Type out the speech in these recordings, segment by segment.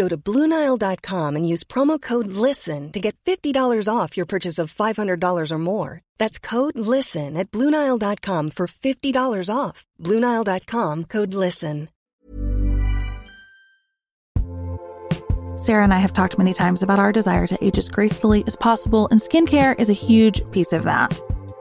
Go to BlueNile.com and use promo code LISTEN to get $50 off your purchase of $500 or more. That's code LISTEN at BlueNile.com for $50 off. BlueNile.com code LISTEN. Sarah and I have talked many times about our desire to age as gracefully as possible, and skincare is a huge piece of that.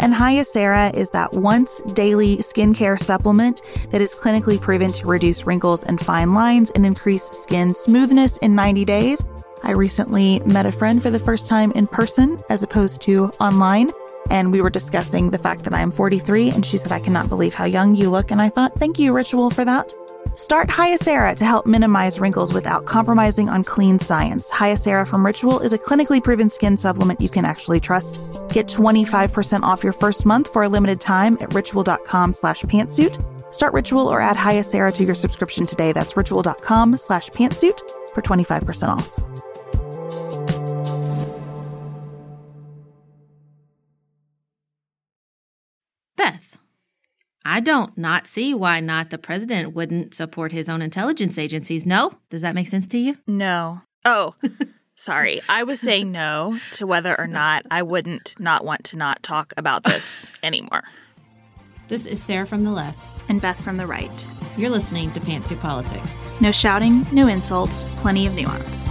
and Hyacera is that once daily skincare supplement that is clinically proven to reduce wrinkles and fine lines and increase skin smoothness in 90 days. I recently met a friend for the first time in person as opposed to online. And we were discussing the fact that I am 43, and she said, I cannot believe how young you look. And I thought, thank you, Ritual, for that. Start Hyacera to help minimize wrinkles without compromising on clean science. Hyacera from Ritual is a clinically proven skin supplement you can actually trust. Get 25% off your first month for a limited time at ritual.com slash pantsuit. Start Ritual or add Hyacera to your subscription today. That's ritual.com slash pantsuit for 25% off. Beth, I don't not see why not the president wouldn't support his own intelligence agencies. No? Does that make sense to you? No. Oh, sorry. I was saying no to whether or not I wouldn't not want to not talk about this anymore. This is Sarah from the left. And Beth from the right. You're listening to Pantsuit Politics. No shouting, no insults, plenty of nuance.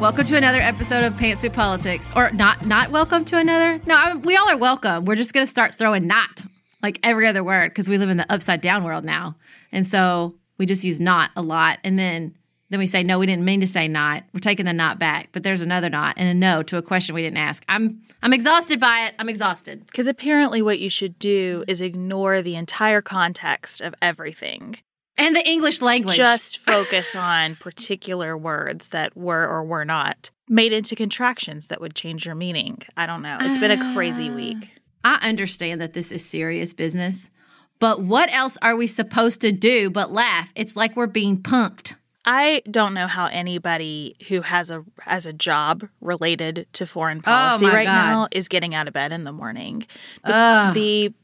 Welcome to another episode of Pantsuit Politics, or not? Not welcome to another. No, I, we all are welcome. We're just gonna start throwing "not" like every other word because we live in the upside down world now, and so we just use "not" a lot, and then then we say no, we didn't mean to say "not." We're taking the "not" back, but there's another "not" and a "no" to a question we didn't ask. I'm I'm exhausted by it. I'm exhausted because apparently what you should do is ignore the entire context of everything and the English language. Just focus on particular words that were or were not made into contractions that would change your meaning. I don't know. It's been a crazy ah. week. I understand that this is serious business, but what else are we supposed to do but laugh? It's like we're being punked. I don't know how anybody who has a has a job related to foreign oh policy oh right God. now is getting out of bed in the morning. The, the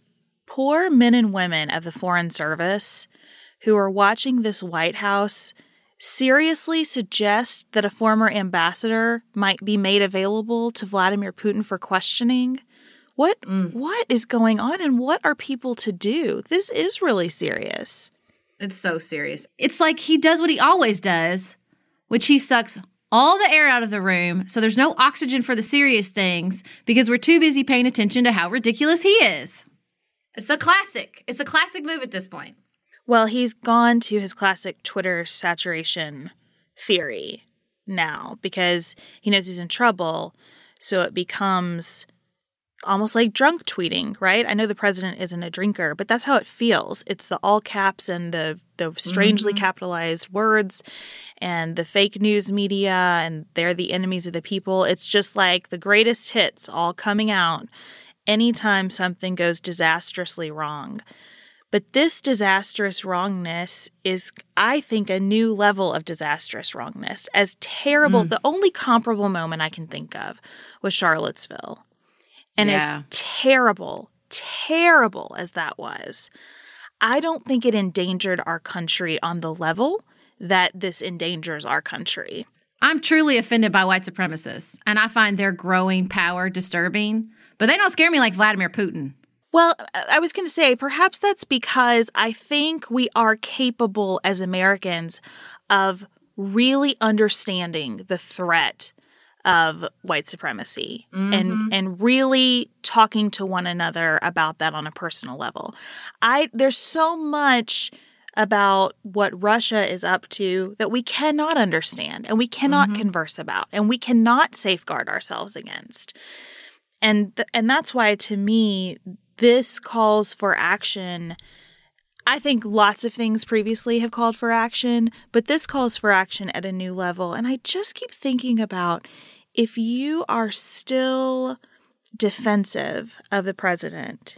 poor men and women of the foreign service who are watching this White House seriously suggest that a former ambassador might be made available to Vladimir Putin for questioning. What Mm. what is going on and what are people to do? This is really serious. It's so serious. It's like he does what he always does, which he sucks all the air out of the room. So there's no oxygen for the serious things because we're too busy paying attention to how ridiculous he is. It's a classic. It's a classic move at this point. Well, he's gone to his classic Twitter saturation theory now because he knows he's in trouble. So it becomes almost like drunk tweeting, right? I know the president isn't a drinker, but that's how it feels. It's the all caps and the the strangely Mhm. capitalized words and the fake news media and they're the enemies of the people. It's just like the greatest hits all coming out anytime something goes disastrously wrong. But this disastrous wrongness is, I think, a new level of disastrous wrongness. As terrible, mm. the only comparable moment I can think of was Charlottesville. And Yeah. as terrible, terrible as that was, I don't think it endangered our country on the level that this endangers our country. I'm truly offended by white supremacists, and I find their growing power disturbing, but they don't scare me like Vladimir Putin. Well, I was going to say, perhaps that's because I think we are capable as Americans of really understanding the threat of white supremacy and mm-hmm. and really talking to one another about that on a personal level. I there's so much about what Russia is up to that we cannot understand and we cannot mm-hmm. converse about and we cannot safeguard ourselves against. And th- and that's why to me this calls for action. I think lots of things previously have called for action, but this calls for action at a new level. And I just keep thinking about if you are still defensive of the president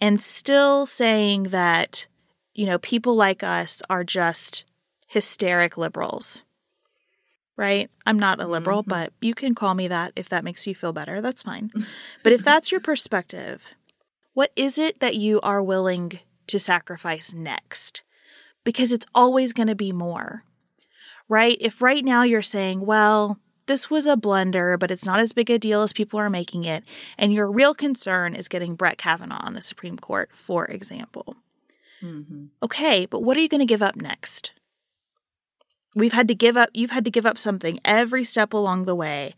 and still saying that, you know, people like us are just hysteric liberals, right? I'm not a liberal, mm-hmm. but you can call me that if that makes you feel better. That's fine. but if that's your perspective, what is it that you are willing to sacrifice next? Because it's always going to be more, right? If right now you're saying, well, this was a blunder, but it's not as big a deal as people are making it, and your real concern is getting Brett Kavanaugh on the Supreme Court, for example. Mm-hmm. Okay, but what are you going to give up next? We've had to give up, you've had to give up something every step along the way.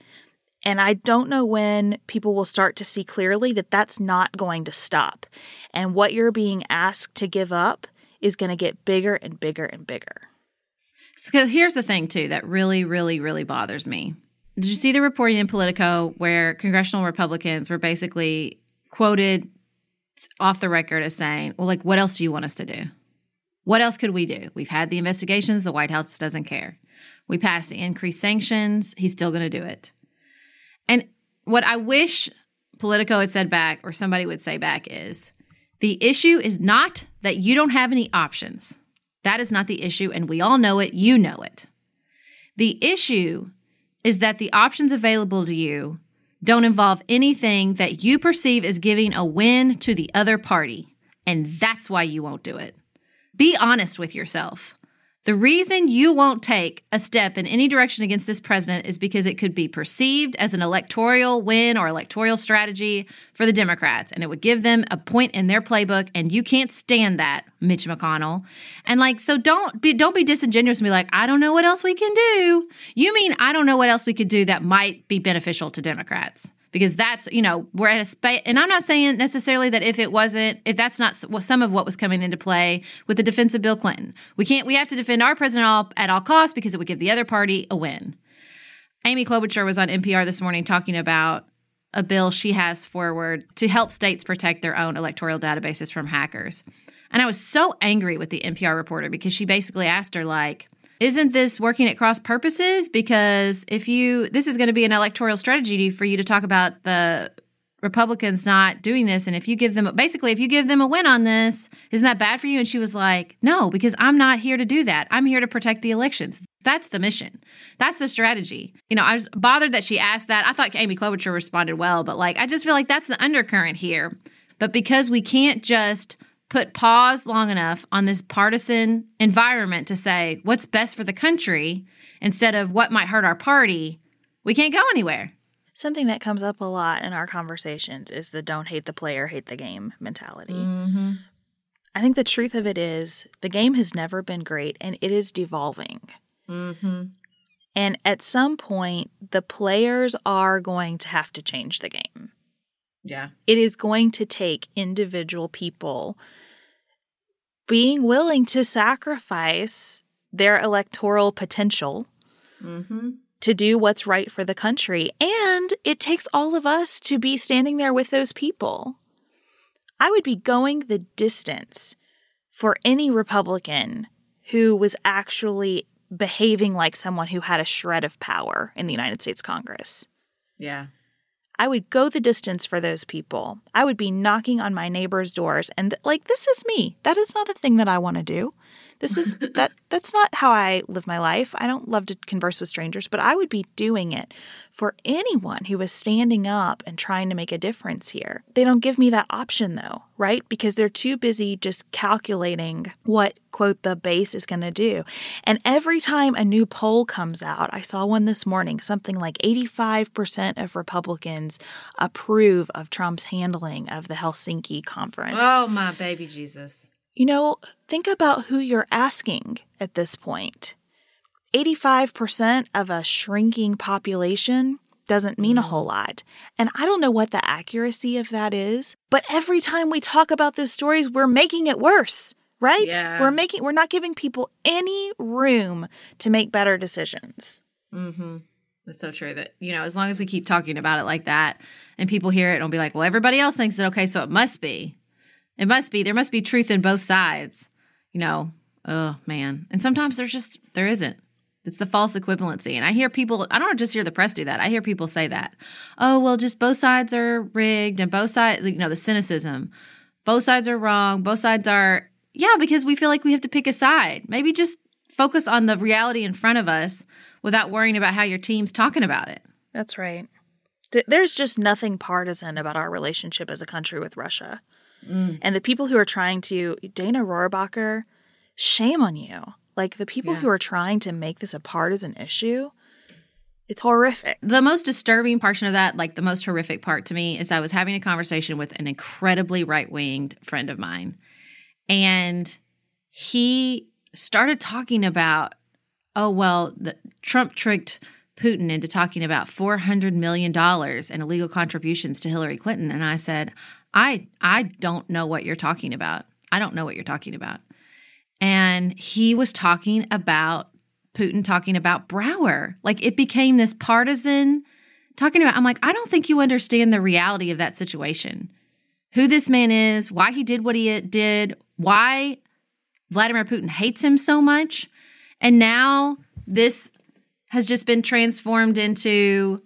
And I don't know when people will start to see clearly that that's not going to stop. And what you're being asked to give up is going to get bigger and bigger and bigger. So here's the thing, too, that really, really, really bothers me. Did you see the reporting in Politico where congressional Republicans were basically quoted off the record as saying, well, like, what else do you want us to do? What else could we do? We've had the investigations. The White House doesn't care. We passed the increased sanctions. He's still going to do it. And what I wish Politico had said back or somebody would say back is the issue is not that you don't have any options. That is not the issue, and we all know it. You know it. The issue is that the options available to you don't involve anything that you perceive as giving a win to the other party, and that's why you won't do it. Be honest with yourself. The reason you won't take a step in any direction against this president is because it could be perceived as an electoral win or electoral strategy for the Democrats, and it would give them a point in their playbook. And you can't stand that, Mitch McConnell. And like, so don't be don't be disingenuous and be like, I don't know what else we can do. You mean I don't know what else we could do that might be beneficial to Democrats? because that's you know we're at a space and i'm not saying necessarily that if it wasn't if that's not some of what was coming into play with the defense of bill clinton we can't we have to defend our president all, at all costs because it would give the other party a win amy klobuchar was on npr this morning talking about a bill she has forward to help states protect their own electoral databases from hackers and i was so angry with the npr reporter because she basically asked her like isn't this working at cross purposes? Because if you, this is going to be an electoral strategy for you to talk about the Republicans not doing this. And if you give them, basically, if you give them a win on this, isn't that bad for you? And she was like, no, because I'm not here to do that. I'm here to protect the elections. That's the mission. That's the strategy. You know, I was bothered that she asked that. I thought Amy Klobuchar responded well, but like, I just feel like that's the undercurrent here. But because we can't just put pause long enough on this partisan environment to say what's best for the country instead of what might hurt our party, we can't go anywhere. Something that comes up a lot in our conversations is the don't hate the player, hate the game mentality. I think the truth of it is the game has never been great and it is devolving. Mm-hmm. And at some point, the players are going to have to change the game. Yeah. It is going to take individual people being willing to sacrifice their electoral potential Mm-hmm. to do what's right for the country. And it takes all of us to be standing there with those people. I would be going the distance for any Republican who was actually behaving like someone who had a shred of power in the United States Congress. Yeah. I would go the distance for those people. I would be knocking on my neighbors' doors and like this is me. That is not a thing that I want to do. This is that that's not how I live my life. I don't love to converse with strangers, but I would be doing it for anyone who was standing up and trying to make a difference here. They don't give me that option though, right? Because they're too busy just calculating what quote the base is going to do. And every time a new poll comes out, I saw one this morning, something like 85% of Republicans approve of Trump's handling of the Helsinki conference. Oh my baby Jesus. You know, think about who you're asking at this point. 85% of a shrinking population doesn't mean a whole lot. And I don't know what the accuracy of that is, but every time we talk about those stories, we're making it worse, right? Yeah. We're making we're not giving people any room to make better decisions. Mm-hmm. That's so true. That you know, as long as we keep talking about it like that, and people hear it, and will be like, "Well, everybody else thinks it. Okay, so it must be. It must be. There must be truth in both sides." You know. Oh man. And sometimes there's just there isn't. It's the false equivalency. And I hear people, I don't just hear the press do that. I hear people say that. Oh, well, just both sides are rigged and both sides, you know, the cynicism. Both sides are wrong. Both sides are, yeah, because we feel like we have to pick a side. Maybe just focus on the reality in front of us without worrying about how your team's talking about it. That's right. There's just nothing partisan about our relationship as a country with Russia. Mm. And the people who are trying to, Dana Rohrabacher, shame on you. Like the people Yeah. who are trying to make this a partisan issue, it's horrific. The most disturbing portion of that, like the most horrific part to me, is I was having a conversation with an incredibly right winged friend of mine. And he started talking about, oh, well, the, Trump tricked Putin into talking about $400 million in illegal contributions to Hillary Clinton. And I said, I, I don't know what you're talking about. I don't know what you're talking about. And he was talking about Putin talking about Browder. Like it became this partisan talking about, I'm like, I don't think you understand the reality of that situation. Who this man is, why he did what he did, why Vladimir Putin hates him so much. And now this has just been transformed into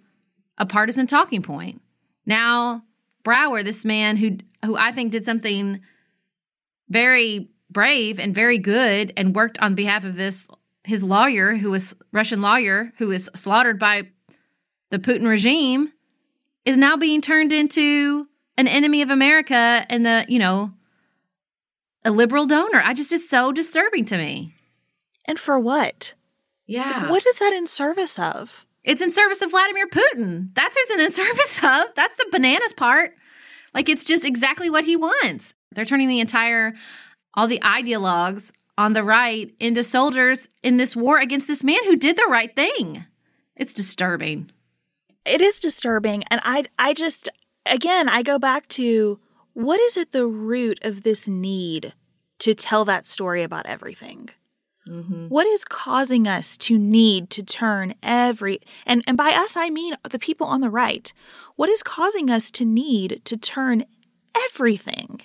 a partisan talking point. Now, Browder, this man who who I think did something very brave and very good and worked on behalf of this his lawyer who was Russian lawyer who was slaughtered by the Putin regime is now being turned into an enemy of America and the, you know, a liberal donor. I just it's so disturbing to me. And for what? Yeah. Like, what is that in service of? It's in service of Vladimir Putin. That's who's in the service of. That's the bananas part. Like it's just exactly what he wants. They're turning the entire, all the ideologues on the right into soldiers in this war against this man who did the right thing. It's disturbing. It is disturbing. And I, I just, again, I go back to what is at the root of this need to tell that story about everything? Mm-hmm. What is causing us to need to turn every and and by us I mean the people on the right. What is causing us to need to turn everything?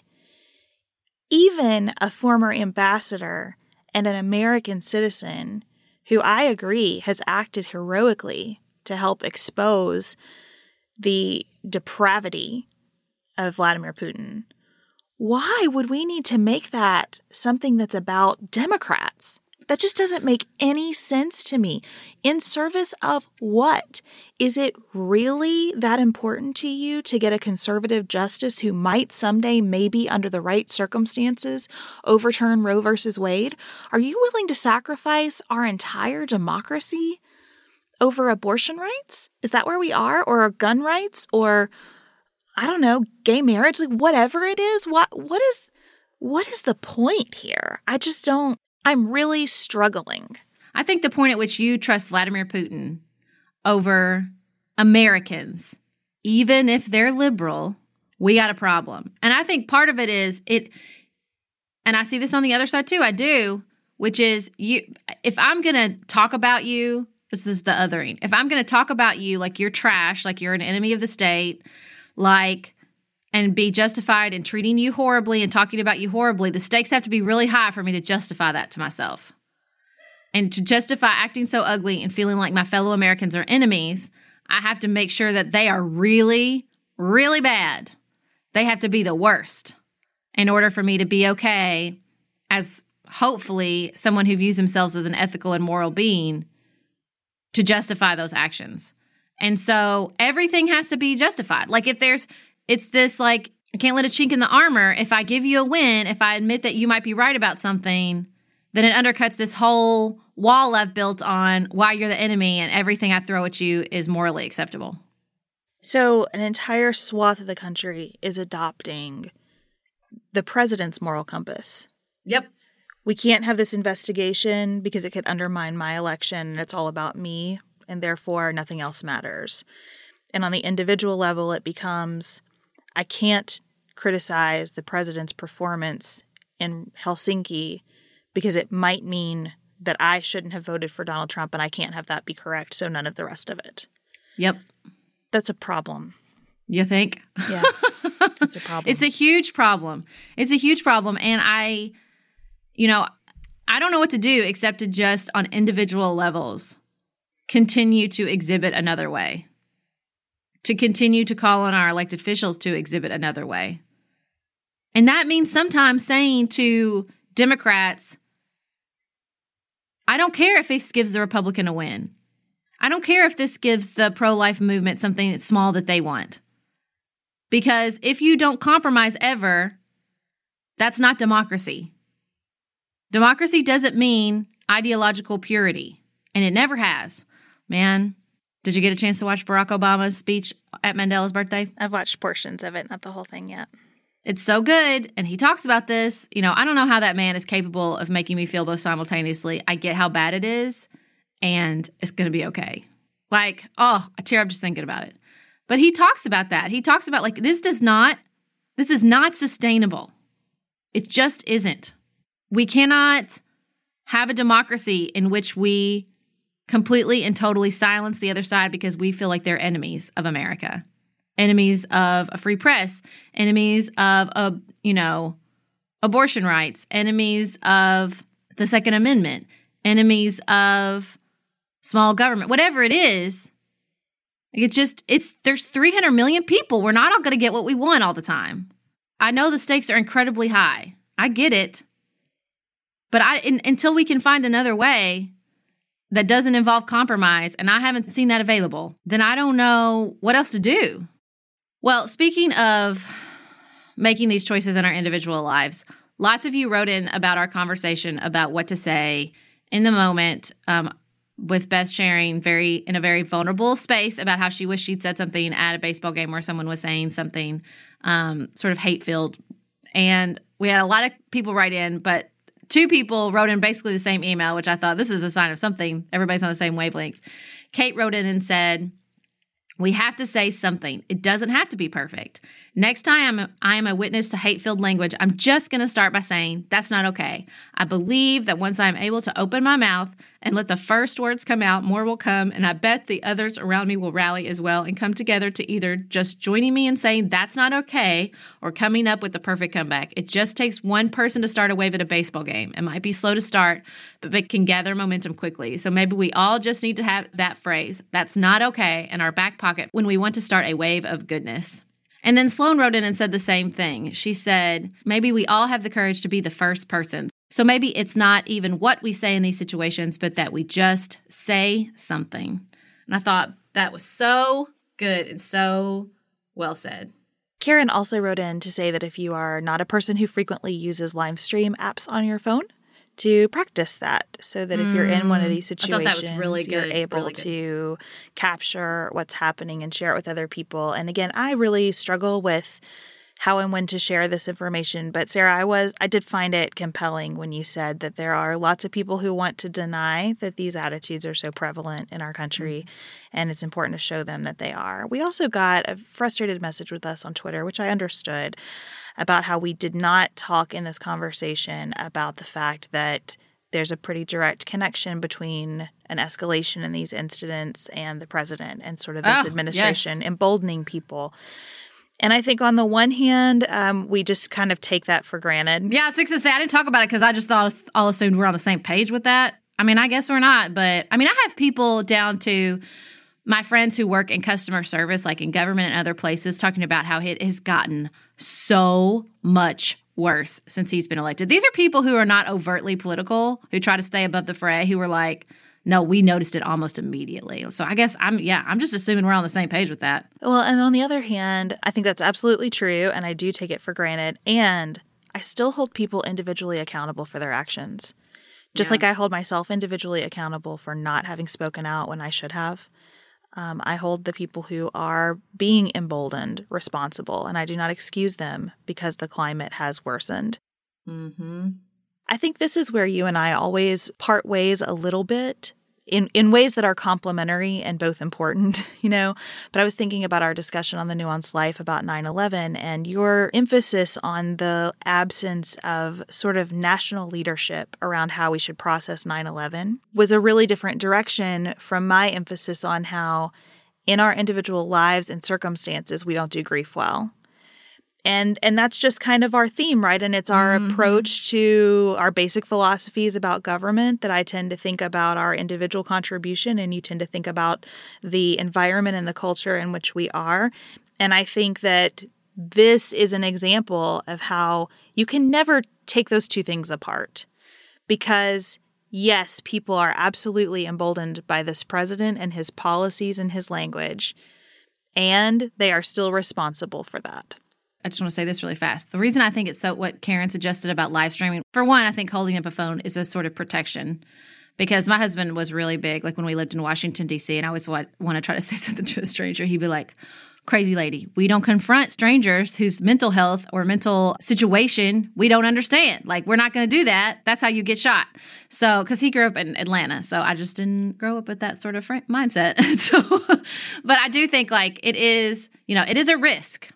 Even a former ambassador and an American citizen who I agree has acted heroically to help expose the depravity of Vladimir Putin. Why would we need to make that something that's about Democrats? That just doesn't make any sense to me. In service of what? Is it really that important to you to get a conservative justice who might someday, maybe under the right circumstances, overturn Roe versus Wade? Are you willing to sacrifice our entire democracy over abortion rights? Is that where we are? Or gun rights? Or I don't know, gay marriage, like whatever it is, what what is what is the point here? I just don't I'm really struggling. I think the point at which you trust Vladimir Putin over Americans, even if they're liberal, we got a problem. And I think part of it is it, and I see this on the other side too, I do, which is you, if I'm going to talk about you, this is the othering. If I'm going to talk about you like you're trash, like you're an enemy of the state, like, and be justified in treating you horribly and talking about you horribly, the stakes have to be really high for me to justify that to myself. And to justify acting so ugly and feeling like my fellow Americans are enemies, I have to make sure that they are really, really bad. They have to be the worst in order for me to be okay as hopefully someone who views themselves as an ethical and moral being to justify those actions. And so everything has to be justified. Like if there's, it's this like, I can't let a chink in the armor. If I give you a win, if I admit that you might be right about something, then it undercuts this whole wall I've built on why you're the enemy and everything I throw at you is morally acceptable. So, an entire swath of the country is adopting the president's moral compass. Yep. We can't have this investigation because it could undermine my election and it's all about me, and therefore nothing else matters. And on the individual level, it becomes I can't criticize the president's performance in Helsinki because it might mean that I shouldn't have voted for Donald Trump and I can't have that be correct, so none of the rest of it. Yep. That's a problem. You think? Yeah. It's a problem. it's a huge problem. It's a huge problem. And I, you know, I don't know what to do except to just on individual levels continue to exhibit another way, to continue to call on our elected officials to exhibit another way. And that means sometimes saying to Democrats, I don't care if this gives the Republican a win. I don't care if this gives the pro life movement something small that they want. Because if you don't compromise ever, that's not democracy. Democracy doesn't mean ideological purity, and it never has. Man, did you get a chance to watch Barack Obama's speech at Mandela's birthday? I've watched portions of it, not the whole thing yet. It's so good. And he talks about this. You know, I don't know how that man is capable of making me feel both simultaneously. I get how bad it is, and it's going to be okay. Like, oh, I tear up just thinking about it. But he talks about that. He talks about like this does not this is not sustainable. It just isn't. We cannot have a democracy in which we completely and totally silence the other side because we feel like they're enemies of America. Enemies of a free press, enemies of a, you know, abortion rights, enemies of the second amendment, enemies of small government, whatever it is, it just it's there's 300 million people. We're not all going to get what we want all the time. I know the stakes are incredibly high. I get it. But I in, until we can find another way that doesn't involve compromise and I haven't seen that available, then I don't know what else to do. Well, speaking of making these choices in our individual lives, lots of you wrote in about our conversation about what to say in the moment. Um, with Beth sharing very in a very vulnerable space about how she wished she'd said something at a baseball game where someone was saying something um, sort of hate filled, and we had a lot of people write in, but two people wrote in basically the same email, which I thought this is a sign of something. Everybody's on the same wavelength. Kate wrote in and said, we have to say something. It doesn't have to be perfect. Next time I'm, I am a witness to hate filled language, I'm just going to start by saying, that's not okay. I believe that once I'm able to open my mouth and let the first words come out, more will come. And I bet the others around me will rally as well and come together to either just joining me and saying, that's not okay, or coming up with the perfect comeback. It just takes one person to start a wave at a baseball game. It might be slow to start, but it can gather momentum quickly. So maybe we all just need to have that phrase, that's not okay, in our back pocket when we want to start a wave of goodness. And then Sloan wrote in and said the same thing. She said, maybe we all have the courage to be the first person. So maybe it's not even what we say in these situations, but that we just say something. And I thought that was so good and so well said. Karen also wrote in to say that if you are not a person who frequently uses live stream apps on your phone, to practice that so that if you're in one of these Mm, situations, thought that really you're good, able really to capture what's happening and share it with other people. And again, I really struggle with how and when to share this information. But Sarah, I was I did find it compelling when you said that there are lots of people who want to deny that these attitudes are so prevalent in our country mm-hmm. and it's important to show them that they are. We also got a frustrated message with us on Twitter, which I understood about how we did not talk in this conversation about the fact that there's a pretty direct connection between an escalation in these incidents and the president and sort of this Oh, administration emboldening people. And I think on the one hand, um, we just kind of take that for granted. Yeah, I was fixing say I didn't talk about it because I just thought all assumed we're on the same page with that. I mean, I guess we're not, but I mean, I have people down to my friends who work in customer service, like in government and other places, talking about how it has gotten so much worse since he's been elected. These are people who are not overtly political, who try to stay above the fray, who are like, no, we noticed it almost immediately. So I guess I'm, yeah, I'm just assuming we're on the same page with that. Well, and on the other hand, I think that's absolutely true, and I do take it for granted. And I still hold people individually accountable for their actions. Just yeah. like I hold myself individually accountable for not having spoken out when I should have. Um, I hold the people who are being emboldened responsible, and I do not excuse them because the climate has worsened. Mm-hmm. I think this is where you and I always part ways a little bit in, in ways that are complementary and both important, you know. But I was thinking about our discussion on the Nuanced Life about 9 11 and your emphasis on the absence of sort of national leadership around how we should process 9 11 was a really different direction from my emphasis on how in our individual lives and circumstances we don't do grief well and and that's just kind of our theme right? And it's our mm-hmm. approach to our basic philosophies about government that i tend to think about our individual contribution and you tend to think about the environment and the culture in which we are. And i think that this is an example of how you can never take those two things apart because yes people are absolutely emboldened by this president and his policies and his language and they are still responsible for that I just want to say this really fast. The reason I think it's so what Karen suggested about live streaming, for one, I think holding up a phone is a sort of protection because my husband was really big. Like when we lived in Washington, D.C., and I always want, want to try to say something to a stranger, he'd be like, crazy lady. We don't confront strangers whose mental health or mental situation we don't understand. Like, we're not going to do that. That's how you get shot. So, because he grew up in Atlanta. So, I just didn't grow up with that sort of mindset. so, but I do think like it is, you know, it is a risk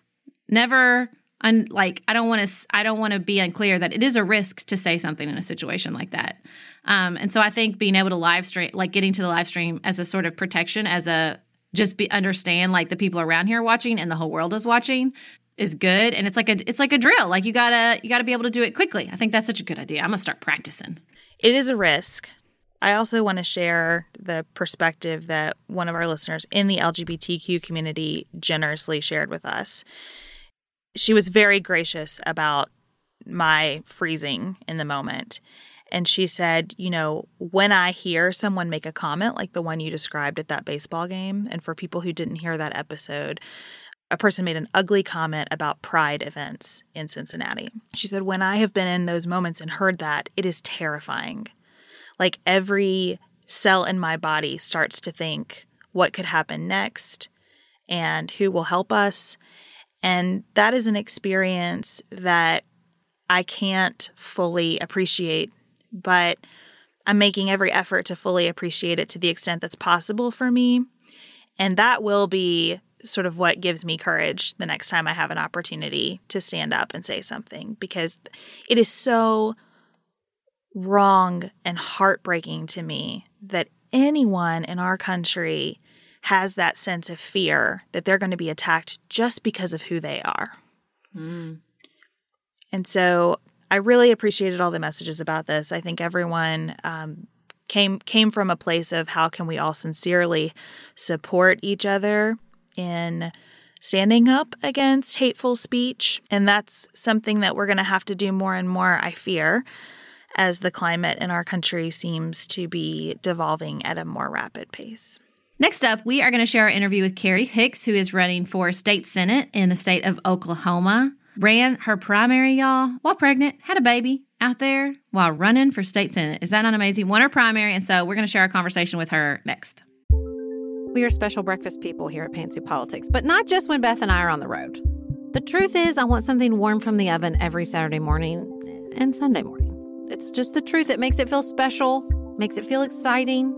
never un, like I don't want to I don't want to be unclear that it is a risk to say something in a situation like that. Um, and so I think being able to live stream, like getting to the live stream as a sort of protection, as a just be understand like the people around here watching and the whole world is watching is good. And it's like a it's like a drill. Like you gotta you gotta be able to do it quickly. I think that's such a good idea. I'm gonna start practicing. It is a risk. I also want to share the perspective that one of our listeners in the LGBTQ community generously shared with us she was very gracious about my freezing in the moment. And she said, you know, when I hear someone make a comment like the one you described at that baseball game, and for people who didn't hear that episode, a person made an ugly comment about pride events in Cincinnati. She said, when I have been in those moments and heard that, it is terrifying. Like every cell in my body starts to think, what could happen next? And who will help us? And that is an experience that I can't fully appreciate, but I'm making every effort to fully appreciate it to the extent that's possible for me. And that will be sort of what gives me courage the next time I have an opportunity to stand up and say something because it is so wrong and heartbreaking to me that anyone in our country has that sense of fear that they're going to be attacked just because of who they are. Mm. And so I really appreciated all the messages about this. I think everyone um, came came from a place of how can we all sincerely support each other in standing up against hateful speech, and that's something that we're going to have to do more and more. I fear. As the climate in our country seems to be devolving at a more rapid pace. Next up, we are going to share our interview with Carri Hicks, who is running for state senate in the state of Oklahoma. Ran her primary, y'all, while pregnant, had a baby out there while running for state senate. Is that not amazing? Won her primary, and so we're going to share a conversation with her next. We are special breakfast people here at Pantsuit Politics, but not just when Beth and I are on the road. The truth is, I want something warm from the oven every Saturday morning and Sunday morning. It's just the truth. It makes it feel special, makes it feel exciting.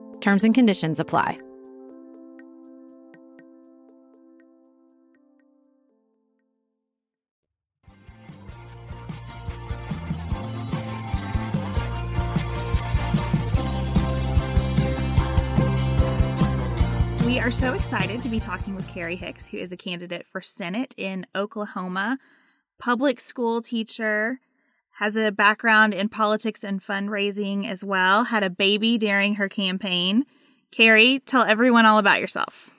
Terms and conditions apply. We are so excited to be talking with Carri Hicks, who is a candidate for Senate in Oklahoma, public school teacher, has a background in politics and fundraising as well, had a baby during her campaign. Carri, tell everyone all about yourself.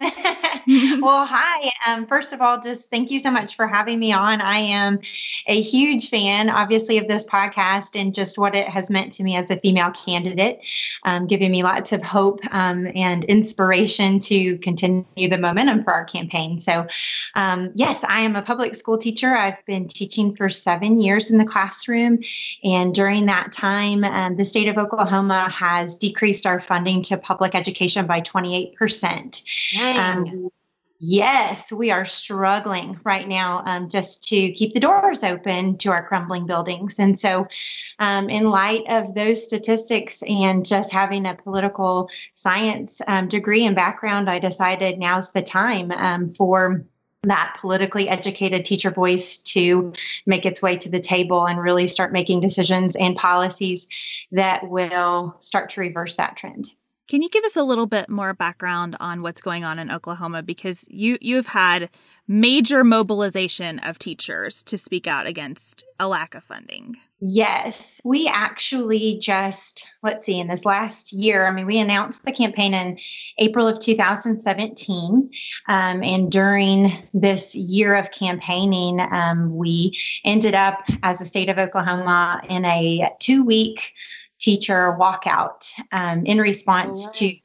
well, hi. Um, first of all, just thank you so much for having me on. I am a huge fan, obviously, of this podcast and just what it has meant to me as a female candidate, um, giving me lots of hope um, and inspiration to continue the momentum for our campaign. So, um, yes, I am a public school teacher. I've been teaching for seven years in the classroom. And during that time, um, the state of Oklahoma has decreased our funding to public education by 28%. Um, yes, we are struggling right now um, just to keep the doors open to our crumbling buildings. And so, um, in light of those statistics and just having a political science um, degree and background, I decided now's the time um, for that politically educated teacher voice to make its way to the table and really start making decisions and policies that will start to reverse that trend. Can you give us a little bit more background on what's going on in Oklahoma because you you have had major mobilization of teachers to speak out against a lack of funding? Yes, we actually just, let's see, in this last year, I mean, we announced the campaign in April of 2017. Um, and during this year of campaigning, um, we ended up, as the state of Oklahoma, in a two week teacher walkout um, in response right. to,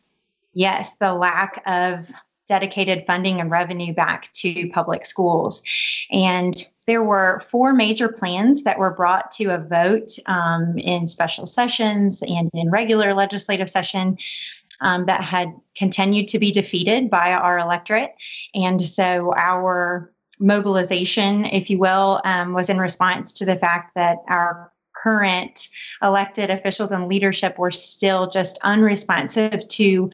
yes, the lack of dedicated funding and revenue back to public schools. And there were four major plans that were brought to a vote um, in special sessions and in regular legislative session. Um, that had continued to be defeated by our electorate. And so our mobilization, if you will, um, was in response to the fact that our current elected officials and leadership were still just unresponsive to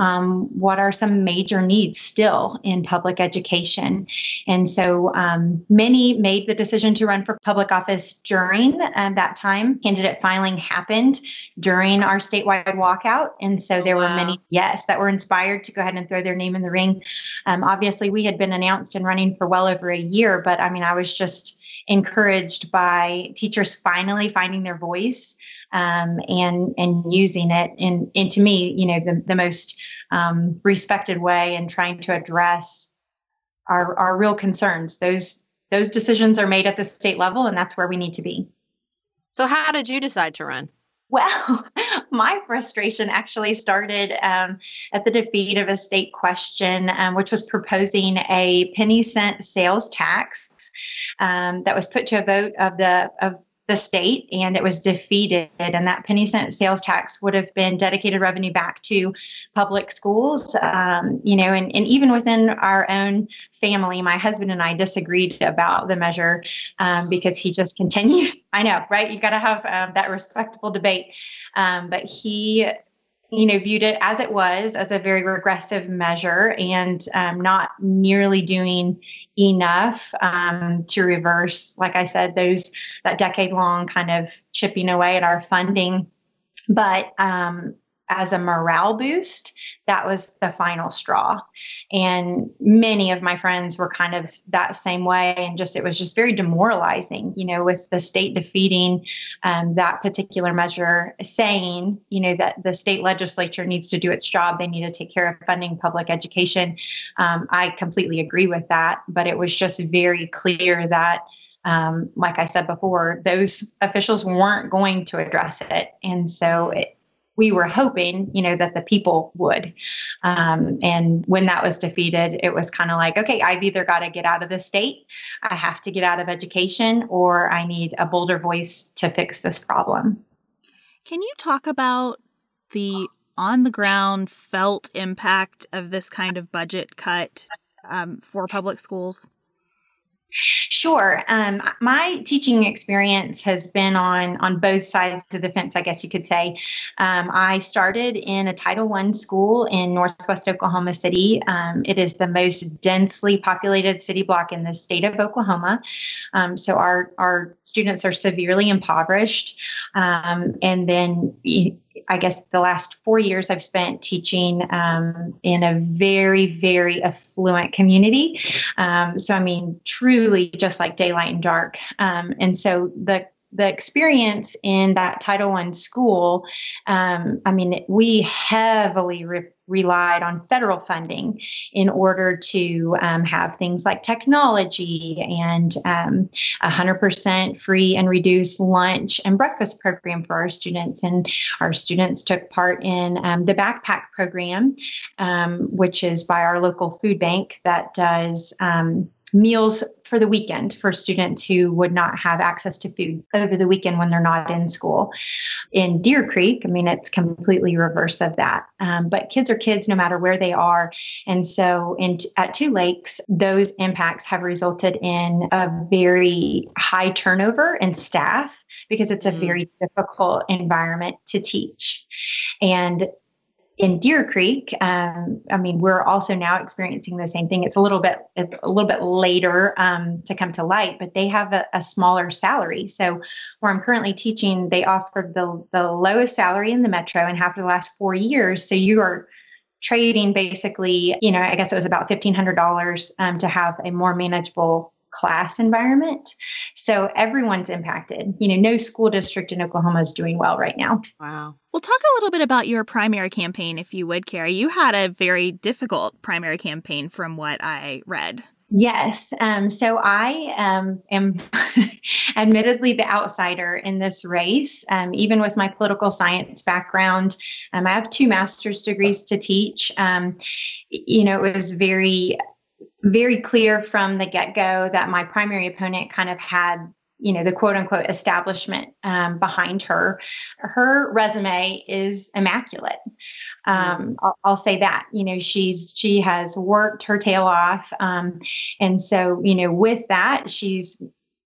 um, what are some major needs still in public education. And so um, many made the decision to run for public office during uh, that time. Candidate filing happened during our statewide walkout. And so there wow. were many, yes, that were inspired to go ahead and throw their name in the ring. Um, obviously, we had been announced and running for well over a year, but I mean, I was just encouraged by teachers finally finding their voice um, and and using it and to me you know the, the most um, respected way and trying to address our our real concerns. Those those decisions are made at the state level and that's where we need to be. So how did you decide to run well, my frustration actually started um, at the defeat of a state question, um, which was proposing a penny cent sales tax um, that was put to a vote of the of the state and it was defeated. And that penny cent sales tax would have been dedicated revenue back to public schools um, you know and, and even within our own family. My husband and i disagreed about the measure um, because he just continued i know right? You got to have um, that respectable debate. Um, but he you know viewed it as it was as a very regressive measure and um, not nearly doing enough um, to reverse, like I said, those that decade long kind of chipping away at our funding. But um, as a morale boost, that was the final straw. And many of my friends were kind of that same way. And just, it was just very demoralizing, you know, with the state defeating um, that particular measure, saying, you know, that the state legislature needs to do its job. They need to take care of funding public education. Um, I completely agree with that. But it was just very clear that. Um, like I said before, those officials weren't going to address it. And so it, we were hoping, you know, that the people would. Um, and when that was defeated, it was kind of like, okay, I've either got to get out of the state, I have to get out of education, or I need a bolder voice to fix this problem. Can you talk about the on the ground felt impact of this kind of budget cut um, for public schools? Sure. Um, my teaching experience has been on on both sides of the fence, I guess you could say. Um, I started in a Title One school in Northwest Oklahoma City. Um, it is the most densely populated city block in the state of Oklahoma. Um, so our our students are severely impoverished, um, and then. I guess the last four years I've spent teaching um, in a very, very affluent community. Um, so, I mean, truly just like daylight and dark. Um, and so the the experience in that Title One school, um, I mean, we heavily re- relied on federal funding in order to um, have things like technology and um, 100% free and reduced lunch and breakfast program for our students. And our students took part in um, the backpack program, um, which is by our local food bank that does um, meals for the weekend for students who would not have access to food over the weekend when they're not in school. In Deer Creek, I mean, it's completely reverse of that. Um, but kids are kids no matter where they are. And so in, at Two Lakes, those impacts have resulted in a very high turnover in staff because it's a mm. very difficult environment to teach. And in Deer Creek, um, I mean, we're also now experiencing the same thing. It's a little bit a little bit later um, to come to light, but they have a, a, smaller salary. So where I'm currently teaching, they offered the the lowest salary in the metro and have for the last four years. So you are trading basically, you know, I guess it was about fifteen hundred dollars um, to have a more manageable class environment. So everyone's impacted. You know, no school district in Oklahoma is doing well right now. Wow. Well, talk a little bit about your primary campaign, if you would, Carri. You had a very difficult primary campaign from what I read. Yes. Um, so I um, am admittedly the outsider in this race, um, even with my political science background. Um, I have two master's degrees to teach. Um, you know, it was very very clear from the get go that my primary opponent kind of had you know the quote unquote establishment um, behind her her resume is immaculate um, mm-hmm. I'll, I'll, say that you know she's she has worked her tail off um, and so you know with that she's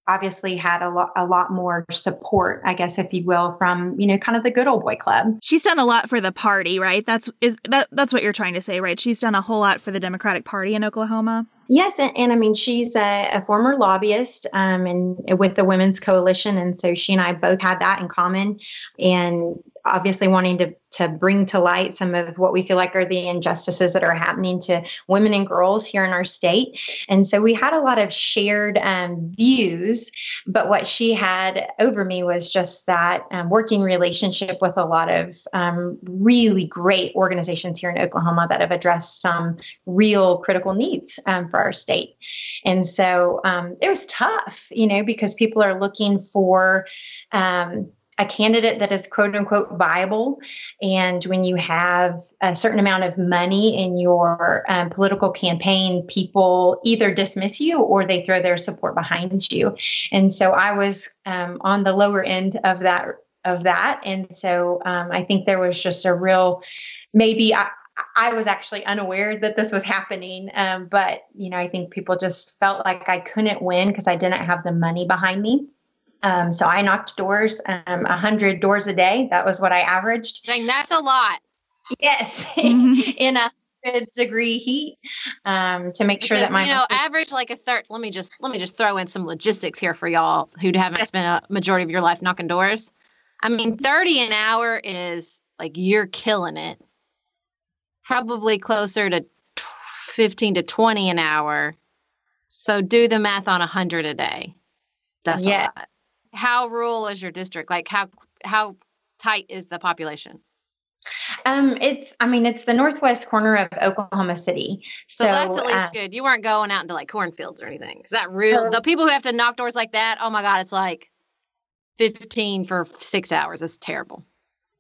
obviously had a lot a lot more support i guess if you will from you know kind of the good old boy club. She's done a lot for the party right? That's is that that's what you're trying to say right? She's done a whole lot for the democratic party in oklahoma? Yes, and, and, I mean she's a, a former lobbyist, um, and with the Women's Coalition, and so she and I both had that in common, and obviously wanting to to bring to light some of what we feel like are the injustices that are happening to women and girls here in our state. And so we had a lot of shared um, views, but what she had over me was just that um, working relationship with a lot of um, really great organizations here in Oklahoma that have addressed some real critical needs um, for our state. And so um, it was tough, you know, because people are looking for um, a candidate that is quote unquote viable. And when you have a certain amount of money in your um, political campaign, people either dismiss you or they throw their support behind you. And so I was um, on the lower end of that of that. And so um, I think there was just a real maybe I, I was actually unaware that this was happening. Um, but, you know, I think people just felt like I couldn't win because I didn't have the money behind me. Um, so I knocked doors, um, 100 doors a day. That was what I averaged. Dang, that's a lot. Yes, mm-hmm. in a degree heat um, to make because, sure that my you know average like a third. Let me just let me just throw in some logistics here for y'all who haven't spent a majority of your life knocking doors. I mean, 30 an hour is like you're killing it. Probably closer to 15 to 20 an hour. So do the math on 100 a day. That's yeah. a lot how rural is your district? Like how how tight is the population? Um, it's I mean it's the northwest corner of Oklahoma City, so, so that's at least uh, good. You weren't going out into like cornfields or anything. Is that real? the people who have to knock doors like that, oh my god, it's like fifteen for six hours. It's terrible.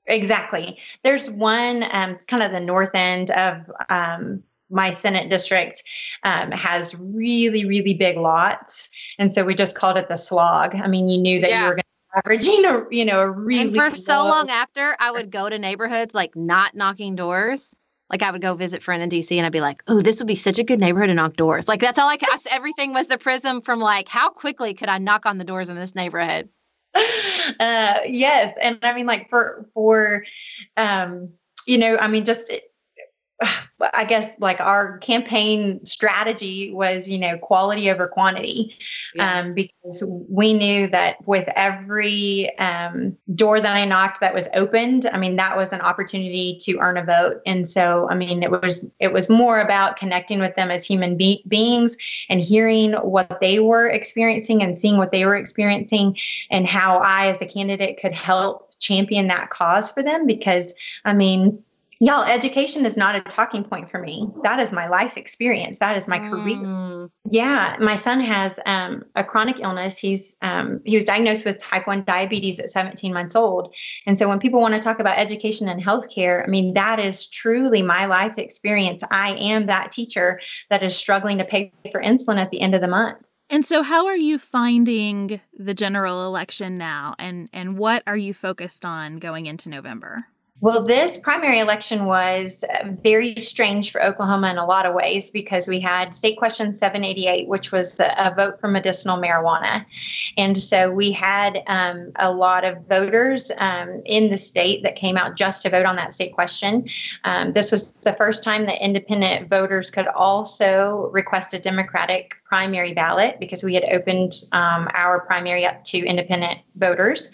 Exactly. There's one um, kind of the north end of um, my Senate district um, has really, really big lots. And so we just called it the slog. I mean, you knew that yeah. you were going to averaging a, you know, a really. And for so long after, I would go to neighborhoods like not knocking doors. Like I would go visit friend in DC and I'd be like, oh, this would be such a good neighborhood to knock doors. Like that's all I could, everything was the prism from like, how quickly could I knock on the doors in this neighborhood? Uh, yes. And I mean, like for, for, um, you know, I mean, just I guess like our campaign strategy was, you know, quality over quantity, yeah. um, because we knew that with every um, door that I knocked that was opened, I mean, that was an opportunity to earn a vote. And so, I mean, it was it was more about connecting with them as human be- beings and hearing what they were experiencing and seeing what they were experiencing and how I, as a candidate, could help champion that cause for them. Because, I mean y'all education is not a talking point for me. That is my life experience. That is my mm. career yeah my son has um, a chronic illness. He's um, he was diagnosed with type 1 diabetes at 17 months old. And so when people want to talk about education and healthcare i mean that is truly my life experience. I am that teacher that is struggling to pay for insulin at the end of the month. And so how are you finding the general election now? And and what are you focused on going into november well, this primary election was very strange for Oklahoma in a lot of ways because we had State Question 788, which was a, vote for medicinal marijuana. And so we had um, a lot of voters um, in the state that came out just to vote on that state question. Um, this was the first time that independent voters could also request a Democratic primary ballot because we had opened um, our primary up to independent voters.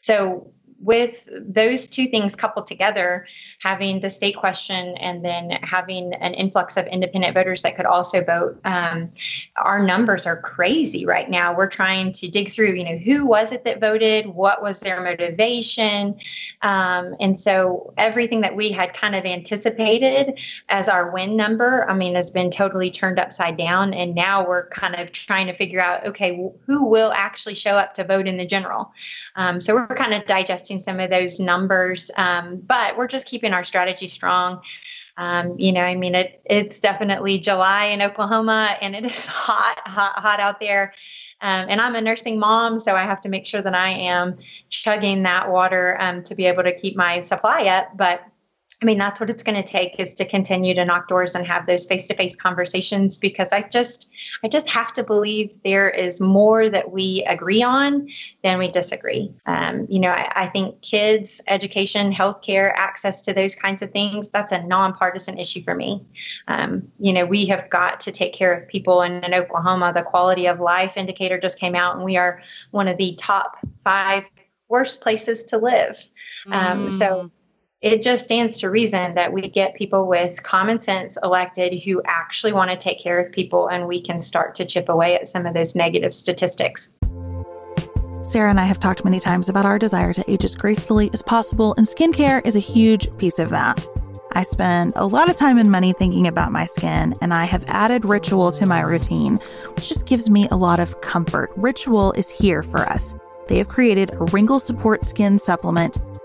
So with those two things coupled together, having the state question and then having an influx of independent voters that could also vote, um, our numbers are crazy right now. We're trying to dig through, you know, who was it that voted? What was their motivation? Um, and so everything that we had kind of anticipated as our win number, I mean, has been totally turned upside down. And now we're kind of trying to figure out, okay, who will actually show up to vote in the general? Um, so we're kind of digesting some of those numbers. Um, but we're just keeping our strategy strong. Um, you know, I mean, it it's definitely July in Oklahoma, and it is hot, hot, hot out there. Um, and I'm a nursing mom, so I have to make sure that I am chugging that water um, to be able to keep my supply up. But I mean, that's what it's going to take is to continue to knock doors and have those face-to-face conversations because I just, I just have to believe there is more that we agree on than we disagree. Um, you know, I, I, think kids, education, healthcare, access to those kinds of things, that's a nonpartisan issue for me. Um, you know, we have got to take care of people in, in Oklahoma. The quality of life indicator just came out, and we are one of the top five worst places to live. Um, mm. So it just stands to reason that we get people with common sense elected who actually want to take care of people and we can start to chip away at some of those negative statistics. Sarah and I have talked many times about our desire to age as gracefully as possible, and skincare is a huge piece of that. I spend a lot of time and money thinking about my skin, and I have added Ritual to my routine, which just gives me a lot of comfort. Ritual is here for us. They have created a wrinkle support skin supplement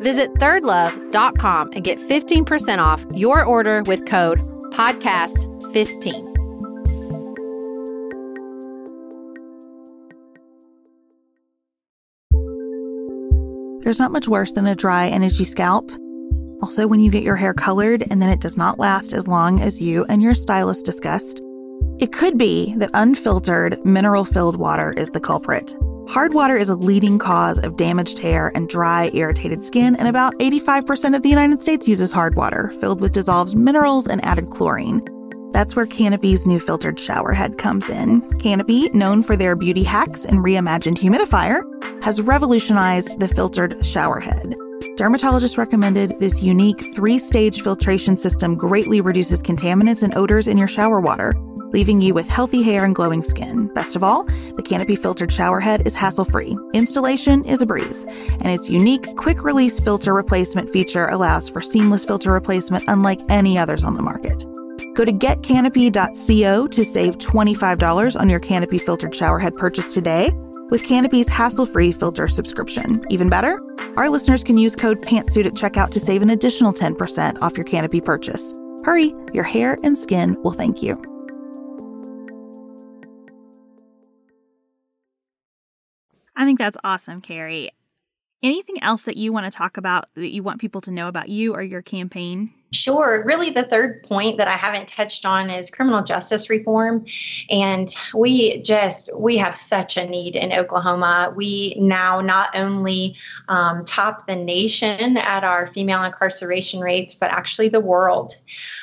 Visit thirdlove.com and get 15% off your order with code podcast15. There's not much worse than a dry itchy scalp. Also, when you get your hair colored and then it does not last as long as you and your stylist discussed, it could be that unfiltered, mineral filled water is the culprit. Hard water is a leading cause of damaged hair and dry, irritated skin, and about 85% of the United States uses hard water, filled with dissolved minerals and added chlorine. That's where Canopy's new filtered shower head comes in. Canopy, known for their beauty hacks and reimagined humidifier, has revolutionized the filtered shower head. Dermatologists recommended this unique three stage filtration system greatly reduces contaminants and odors in your shower water leaving you with healthy hair and glowing skin. Best of all, the Canopy filtered shower head is hassle free. Installation is a breeze, and its unique quick release filter replacement feature allows for seamless filter replacement unlike any others on the market. Go to getcanopy.co to save $25 on your Canopy filtered shower head purchase today with Canopy's hassle free filter subscription. Even better, our listeners can use code PANTSUIT at checkout to save an additional 10% off your Canopy purchase. Hurry, your hair and skin will thank you. I think that's awesome, Carri. Anything else that you want to talk about that you want people to know about you or your campaign? Sure. Really, the third point that I haven't touched on is criminal justice reform. And we just, we have such a need in Oklahoma. We now not only um, top the nation at our female incarceration rates, but actually the world,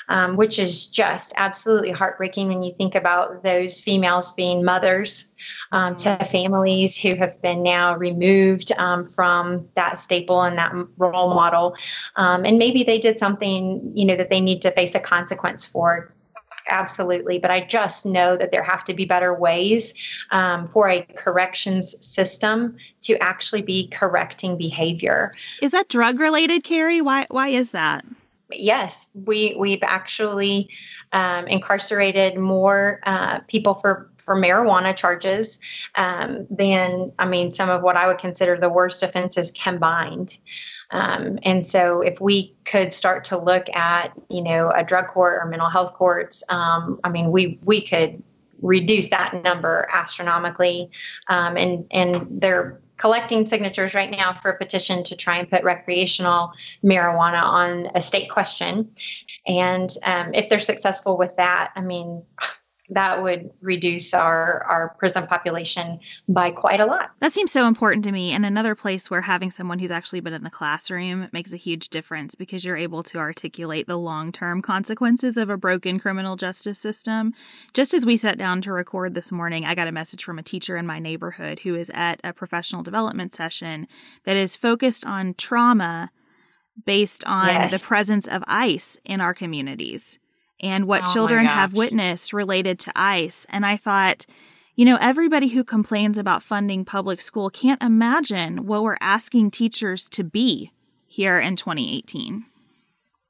um, which is just absolutely heartbreaking when you think about those females being mothers um, to families who have been now removed um, from that staple and that role model. Um, and maybe they did something you know that they need to face a consequence for absolutely. But I just know that there have to be better ways um, for a corrections system to actually be correcting behavior. Is that drug related, Carri? Why why is that? Yes, we we've actually um, incarcerated more uh, people for for marijuana charges um, than I mean some of what I would consider the worst offenses combined. Um, and so, if we could start to look at, you know, a drug court or mental health courts, um, I mean, we we could reduce that number astronomically. Um, and and they're collecting signatures right now for a petition to try and put recreational marijuana on a state question. And um, if they're successful with that, I mean, that would reduce our, our prison population by quite a lot. That seems so important to me. And another place where having someone who's actually been in the classroom makes a huge difference because you're able to articulate the long term consequences of a broken criminal justice system. Just as we sat down to record this morning, I got a message from a teacher in my neighborhood who is at a professional development session that is focused on trauma based on yes. the presence of ICE in our communities and what oh children have witnessed related to ICE. And I thought, you know, everybody who complains about funding public school can't imagine what we're asking teachers to be here in 2018.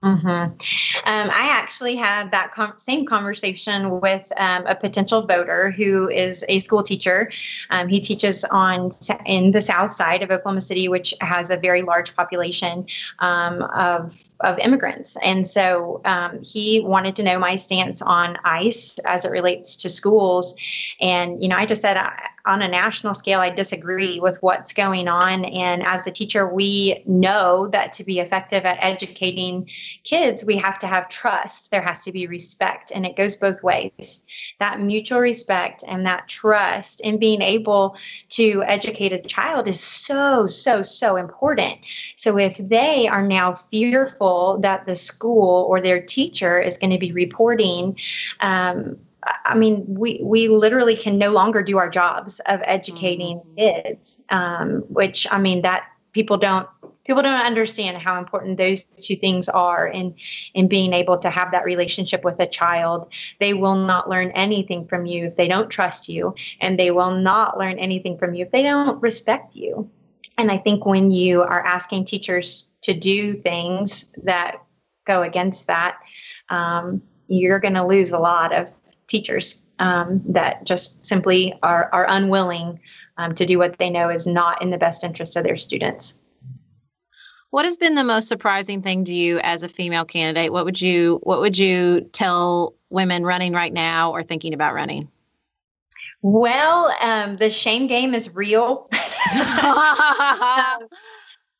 Mm-hmm. Um, I actually had that com- same conversation with um, a potential voter who is a school teacher. Um, he teaches on in the south side of Oklahoma City, which has a very large population um, of of immigrants, and so um, he wanted to know my stance on ICE as it relates to schools. And you know, I just said. I, on a national scale, I disagree with what's going on. And as a teacher, we know that to be effective at educating kids, we have to have trust. There has to be respect, and it goes both ways. That mutual respect and that trust in being able to educate a child is so, so, so important. So if they are now fearful that the school or their teacher is going to be reporting, um, I mean, we we literally can no longer do our jobs of educating mm-hmm. kids, um, which I mean that people don't people don't understand how important those two things are in in being able to have that relationship with a child. They will not learn anything from you if they don't trust you, and they will not learn anything from you if they don't respect you. And I think when you are asking teachers to do things that go against that, um, you're going to lose a lot of teachers um, that just simply are, are unwilling um, to do what they know is not in the best interest of their students. What has been the most surprising thing to you as a female candidate? What would you What would you tell women running right now or thinking about running? Well, um, the shame game is real. Um,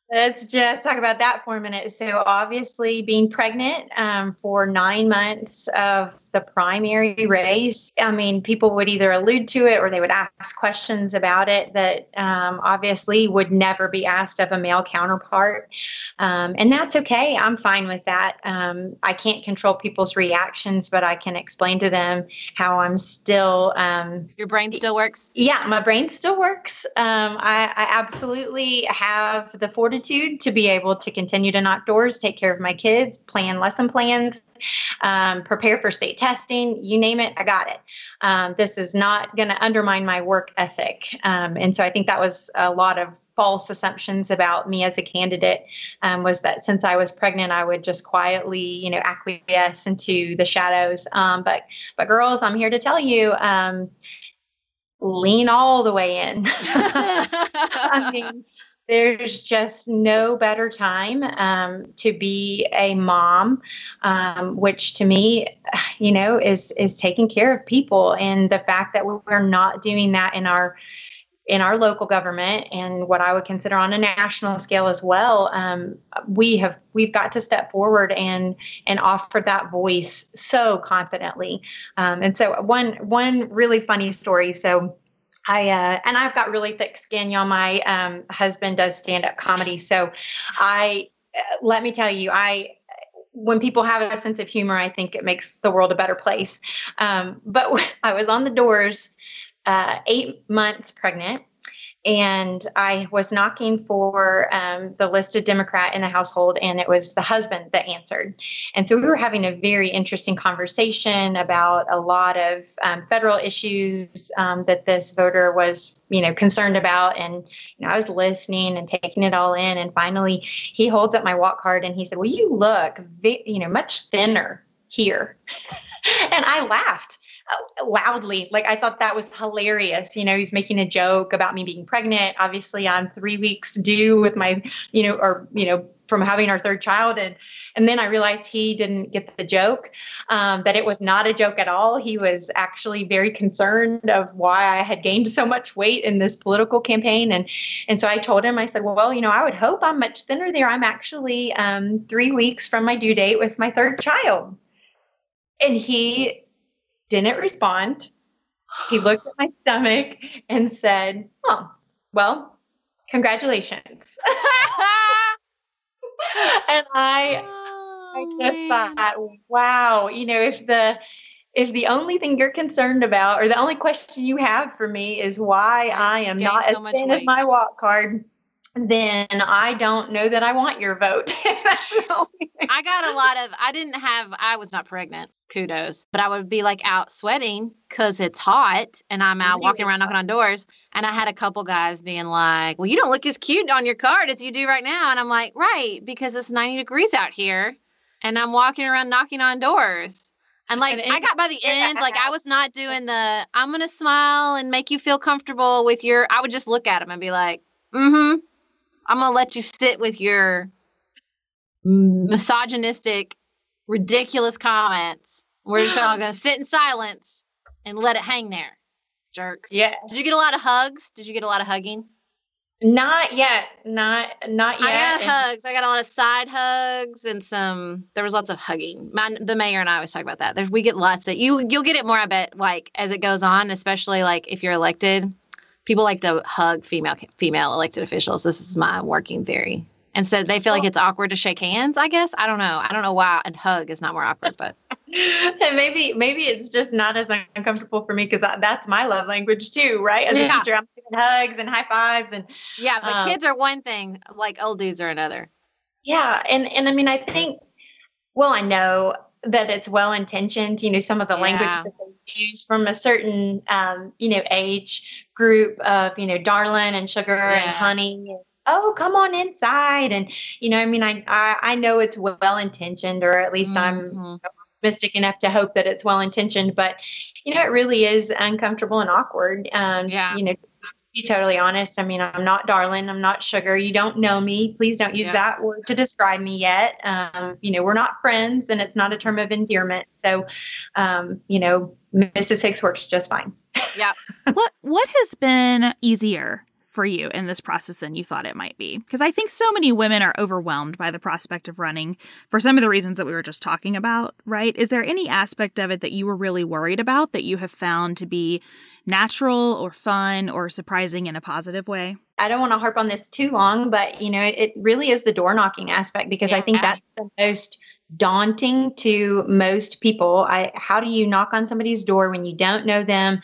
Let's just talk about that for a minute. So, obviously, being pregnant um, for nine months of the primary race, I mean, people would either allude to it or they would ask questions about it that um, obviously would never be asked of a male counterpart. Um, and that's okay. I'm fine with that. Um, I can't control people's reactions, but I can explain to them how I'm still. Um, Your brain still works? Yeah, my brain still works. Um, I, I absolutely have the fortitude fortitude to be able to continue to knock doors, take care of my kids, plan lesson plans, um, prepare for state testing, you name it, I got it. Um, this is not going to undermine my work ethic. Um, and so I think that was a lot of false assumptions about me as a candidate um, was that since I was pregnant, I would just quietly, you know, acquiesce into the shadows. Um, but, but girls, I'm here to tell you, um, lean all the way in. I mean, there's just no better time um, to be a mom, um, which to me, you know, is is taking care of people, and the fact that we're not doing that in our in our local government and what I would consider on a national scale as well, um, we have we've got to step forward and and offer that voice so confidently. Um, and so one one really funny story. So I uh, and I've got really thick skin. Y'all, my um, husband does stand up comedy, so I uh, let me tell you, I when people have a sense of humor, I think it makes the world a better place. Um, but I was on the doors, uh, eight months pregnant, and I was knocking for um, the listed Democrat in the household, and it was the husband that answered. And so we were having a very interesting conversation about a lot of um, federal issues um, that this voter was, you know, concerned about. And you know, I was listening and taking it all in. And finally, he holds up my walk card and he said, "Well, you look, you know, much thinner here," and I laughed loudly. Like I thought that was hilarious. You know, he's making a joke about me being pregnant. Obviously, I'm three weeks due with my, you know, or you know, from having our third child, and and then I realized he didn't get the joke. Um, that it was not a joke at all. He was actually very concerned of why I had gained so much weight in this political campaign, and and so I told him, I said, well, you know, I would hope I'm much thinner there. I'm actually um, three weeks from my due date with my third child. And he didn't respond. He looked at my stomach and said, Oh, well, congratulations. and I, oh, I just man. thought, wow, you know, if the if the only thing you're concerned about or the only question you have for me is why I am not so as thin as my walk card, then I don't know that I want your vote. I got a lot of, I didn't have, I was not pregnant, kudos, but I would be like out sweating because it's hot and I'm out walking around knocking on doors. And I had a couple guys being like, well, you don't look as cute on your card as you do right now. And I'm like, right, because it's 90 degrees out here and I'm walking around knocking on doors. And like and I got by the end, like I was not doing the I'm gonna smile and make you feel comfortable with your I would just look at him and be like, mm-hmm. I'm gonna let you sit with your misogynistic, ridiculous comments. We're just all gonna sit in silence and let it hang there. Jerks. Yeah. Did you get a lot of hugs? Did you get a lot of hugging? Not yet. Not not yet. I got hugs. I got a lot of side hugs and some. There was lots of hugging. My, the mayor and I always talk about that. There, we get lots of you. You'll get it more. I bet. Like as it goes on, especially like if you're elected, people like to hug female female elected officials. This is my working theory. And so they feel like it's awkward to shake hands. I guess I don't know. I don't know why and hug is not more awkward, but and maybe maybe it's just not as uncomfortable for me because that's my love language too, right? As yeah. a teacher, I'm giving hugs and high fives and yeah. But um, kids are one thing, like old dudes are another. Yeah, and and I mean, I think. Well, I know that it's well intentioned. You know, some of the yeah. language that they use from a certain, um, you know, age group of, you know, darling and sugar yeah. and honey. And, oh, come on inside. And, you know, I mean, I, I, I know it's well intentioned, or at least mm-hmm. I'm optimistic enough to hope that it's well intentioned. But, you know, it really is uncomfortable and awkward. Um, yeah. You know, to be totally honest, I mean, I'm not darling. I'm not sugar. You don't know me. Please don't use yeah. that word to describe me yet. Um, you know, we're not friends and it's not a term of endearment. So, um, you know, Mrs. Hicks works just fine. Yeah. what, what has been easier for you in this process than you thought it might be. Because I think so many women are overwhelmed by the prospect of running for some of the reasons that we were just talking about, right? Is there any aspect of it that you were really worried about that you have found to be natural or fun or surprising in a positive way? I don't want to harp on this too long, but you know, it really is the door knocking aspect because yeah. I think that's the most daunting to most people. I how do you knock on somebody's door when you don't know them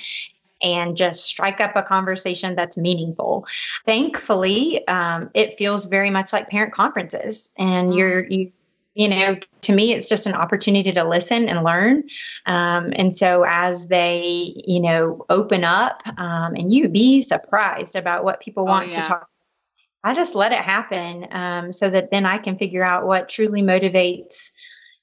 and just strike up a conversation that's meaningful. Thankfully, um, it feels very much like parent conferences, and mm-hmm. you're you you know to me it's just an opportunity to listen and learn um, and so as they you know open up um, and you be surprised about what people oh, want oh, yeah. to talk i just let it happen um, so that then i can figure out what truly motivates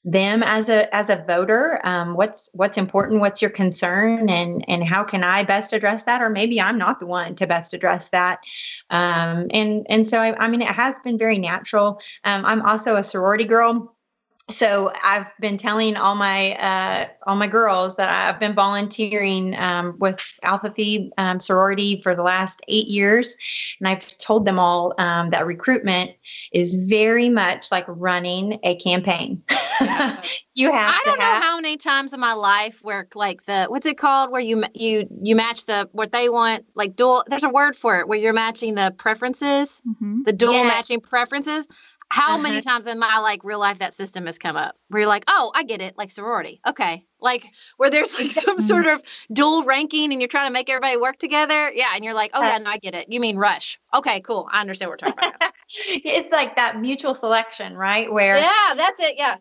them as a as a voter um, what's what's important what's your concern and and how can i best address that? Or maybe i'm not the one to best address that. Um, and and so I, I, mean it has been very natural. Um, i'm also a sorority girl so I've been telling all my uh, all my girls that I've been volunteering um, with Alpha Phi um, sorority for the last eight years, and I've told them all um, that recruitment is very much like running a campaign. you have. I don't have, know how many times in my life where like the what's it called where you you you match the what they want like dual. There's a word for it where you're matching the preferences, mm-hmm. the dual matching preferences. How Uh-huh. many times in my like real life that system has come up where you're like, oh, I get it, like sorority. Okay. Like where there's like some sort of dual ranking and you're trying to make everybody work together. Yeah. And you're like, oh, yeah, no, I get it. You mean rush. Okay, cool. I understand what we're talking about. it's like that mutual selection, right? Where yeah, that's it. Yeah.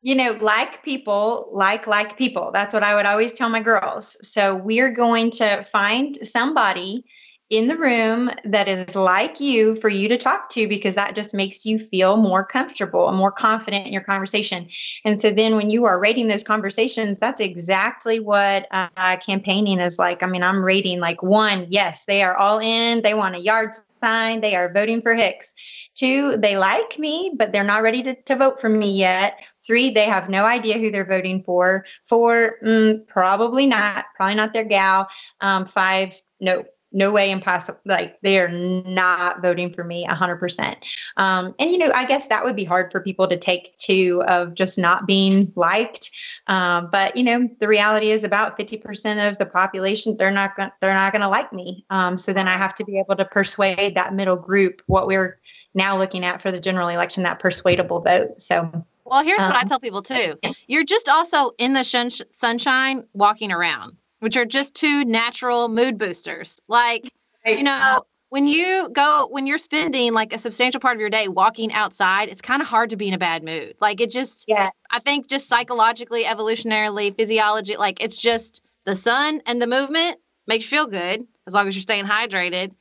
you know, like people, like like people. That's what I would always tell my girls. So we're going to find somebody in the room that is like you for you to talk to because that just makes you feel more comfortable and more confident in your conversation. And so then when you are rating those conversations, that's exactly what uh, campaigning is like. I mean, I'm rating like one, yes, they are all in, they want a yard sign, they are voting for Hicks. Two, they like me, but they're not ready to, to vote for me yet. Three, they have no idea who they're voting for. Four, mm, probably not, probably not their gal. Um, five, no, no way impossible. Like they are not voting for me 100%. Um, and, you know, I guess that would be hard for people to take too of just not being liked. Um, but, you know, the reality is about 50% of the population, they're not going they're not going to like me. Um, so then I have to be able to persuade that middle group what we're now looking at for the general election, that persuadable vote. So Well, here's what I Um, tell people too. You're just also in the shun- sunshine walking around, which are just two natural mood boosters. Like, you know, when you go, when you're spending like a substantial part of your day walking outside, it's kind of hard to be in a bad mood. Like, it just, yeah, I think just psychologically, evolutionarily, physiology, like it's just the sun and the movement makes you feel good as long as you're staying hydrated.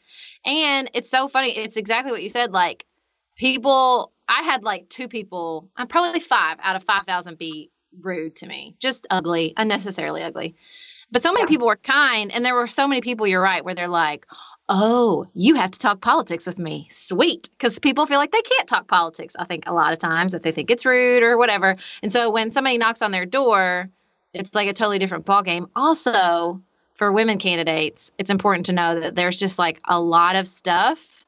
And it's so funny. It's exactly what you said. Like people, I had like two people, I'm probably five out of 5,000 be rude to me, just ugly, unnecessarily ugly. But so many Yeah. people were kind. And there were so many people, you're right, where they're like, oh, you have to talk politics with me. Sweet. Because people feel like they can't talk politics, I think, a lot of times, that they think it's rude or whatever. And so when somebody knocks on their door, it's like a totally different ballgame. Also, for women candidates, it's important to know that there's just like a lot of stuff.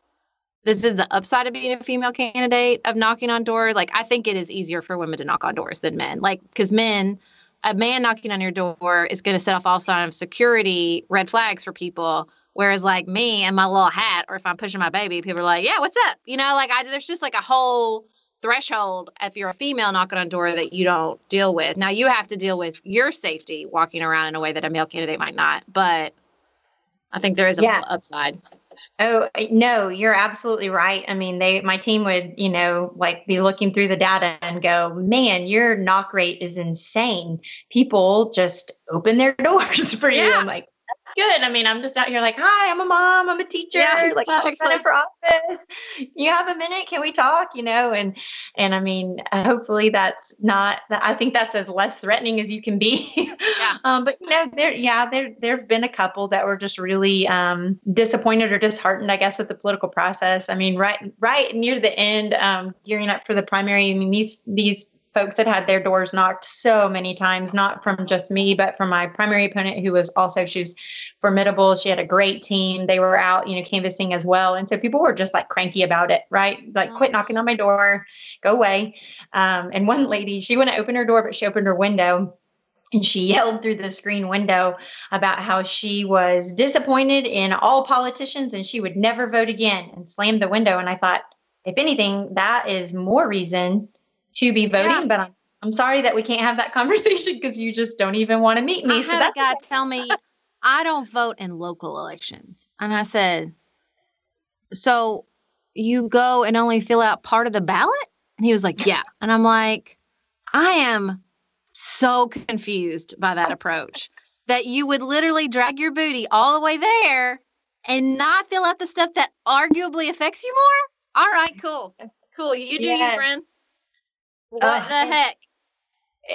This is the upside of being a female candidate of knocking on doors. Like, I think it is easier for women to knock on doors than men. Like, because men, a man knocking on your door is going to set off all sign of security red flags for people. Whereas, like me and my little hat, or if I'm pushing my baby, people are like, "Yeah, what's up?" You know, like I there's just like a whole threshold if you're a female knocking on door that you don't deal with. Now you have to deal with your safety walking around in a way that a male candidate might not. But I think there is a Yeah. upside. Oh no, you're absolutely right. I mean, they my team would, you know, like be looking through the data and go, "Man, your knock rate is insane. People just open their doors for you." Yeah. I'm like, "That's good." I mean, I'm just out here like, "Hi, I'm a mom. I'm a teacher. Yeah, Like, I'm running for office. You have a minute? Can we talk?" You know, and and I mean, hopefully that's not. I think that's as less threatening as you can be. Yeah. um, but you know, there, yeah, there there have been a couple that were just really um, disappointed or disheartened, I guess, with the political process. I mean, right right near the end, um, gearing up for the primary. I mean, these these folks had had their doors knocked so many times, not from just me, but from my primary opponent, who was also she was formidable. She had a great team. They were out, you know, canvassing as well, and so people were just like cranky about it, right? Like, quit knocking on my door, go away. Um, and one lady, she wouldn't open her door, but she opened her window and she yelled through the screen window about how she was disappointed in all politicians and she would never vote again and slammed the window. And I thought, if anything, that is more reason to be voting. Yeah. But I'm, I'm sorry that we can't have that conversation because you just don't even want to meet me. I So had a guy tell me I don't vote in local elections. And I said, So you go and only fill out part of the ballot? And he was like, Yeah. And I'm like, I am so confused by that approach that you would literally drag your booty all the way there and not fill out the stuff that arguably affects you more? All right, cool. Cool. You do you, friend. What Ugh. the heck?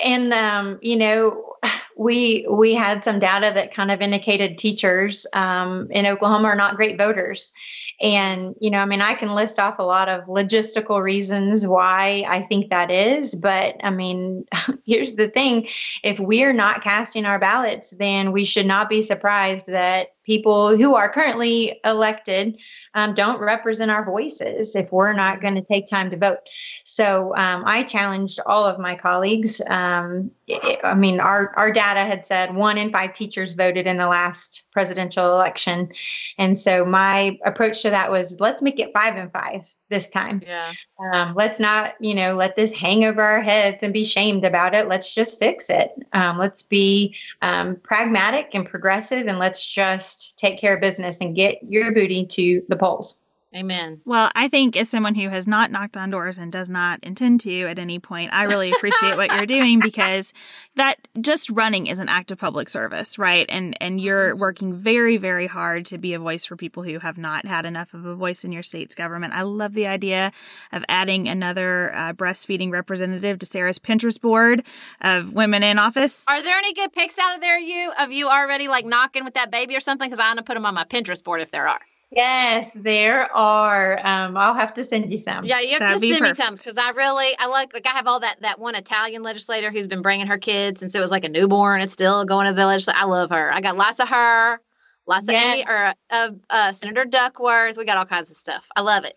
and um, you know we we had some data that kind of indicated teachers um, in oklahoma are not great voters and you know i mean i can list off a lot of logistical reasons why i think that is but i mean here's the thing if we're not casting our ballots then we should not be surprised that people who are currently elected um, don't represent our voices if we're not going to take time to vote. So um, I challenged all of my colleagues. Um, it, I mean, our, our data had said one in five teachers voted in the last presidential election. And so my approach to that was let's make it five and five this time. Yeah. Um, let's not, you know, let this hang over our heads and be shamed about it. Let's just fix it. Um, let's be um, pragmatic and progressive and let's just take care of business and get your booty to the polls. Amen. Well, I think as someone who has not knocked on doors and does not intend to at any point, I really appreciate what you're doing because that just running is an act of public service, right? And and you're working very very hard to be a voice for people who have not had enough of a voice in your state's government. I love the idea of adding another uh, breastfeeding representative to Sarah's Pinterest board of women in office. Are there any good pics out of there you of you already like knocking with that baby or something? Because I want to put them on my Pinterest board if there are. Yes, there are. Um, I'll have to send you some. Yeah, you have That'd to send me some because I really I like like I have all that that one Italian legislator who's been bringing her kids since it was like a newborn. It's still going to the legislature. I love her. I got lots of her, lots of Amy or uh, uh, Senator Duckworth. We got all kinds of stuff. I love it.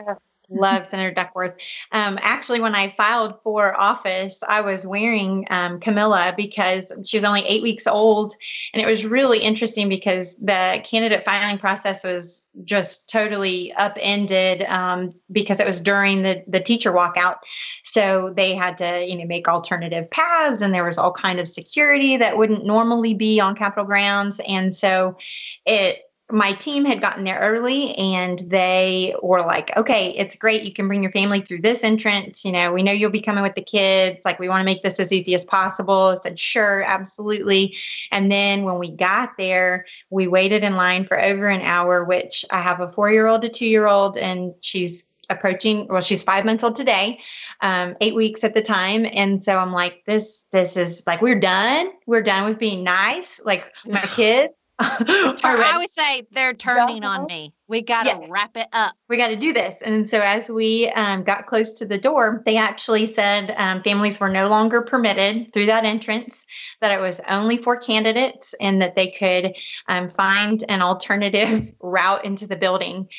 Love Senator Duckworth. Um, actually, when I filed for office, I was wearing um, Camilla because she was only eight weeks old. And it was really interesting because the candidate filing process was just totally upended um, because it was during the, the teacher walkout. So they had to, you know, make alternative paths and there was all kind of security that wouldn't normally be on Capitol grounds. And so it my team had gotten there early and they were like, okay, it's great. You can bring your family through this entrance. You know, we know you'll be coming with the kids. Like, we want to make this as easy as possible. I said, sure, absolutely. And then when we got there, we waited in line for over an hour, which I have a four year old, a two year old, and she's approaching well she's five months old today um, eight weeks at the time and so i'm like this this is like we're done we're done with being nice like my kids I always say they're turning on me. We got to Yeah. wrap it up. we got to do this. And so as we um, got close to the door, they actually said um, families were no longer permitted through that entrance, that it was only for candidates, and that they could um, find an alternative route into the building.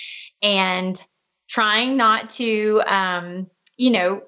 And trying not to, um, you know,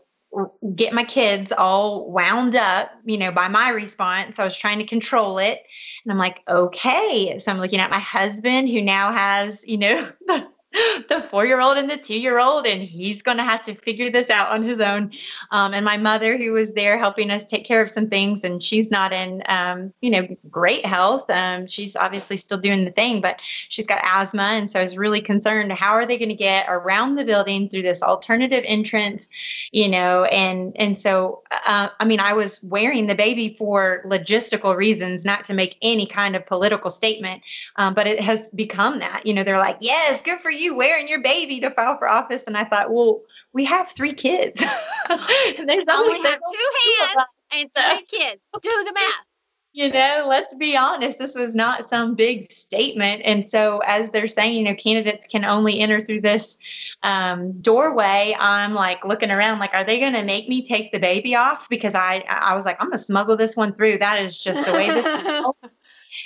get my kids all wound up, you know, by my response. I was trying to control it. And I'm like, okay. So I'm looking at my husband who now has, you know, the, the four year old and the two year old, and he's going to have to figure this out on his own. Um, and my mother, who was there helping us take care of some things, and she's not in, um, you know, great health. Um, she's obviously still doing the thing, but she's got asthma. And so I was really concerned how are they going to get around the building through this alternative entrance, you know? And, and so, uh, I mean, I was wearing the baby for logistical reasons, not to make any kind of political statement. Um, but it has become that. You know, they're like, yes, good for you wearing your baby to file for office. And I thought, well, we have three kids. and there's only only have two hands and three kids. Do the math. you know, let's be honest, this was not some big statement. And so, as they're saying, you know, candidates can only enter through this um, doorway, I'm like looking around, like, are they going to make me take the baby off? Because I, I was like, I'm going to smuggle this one through. That is just the way this is.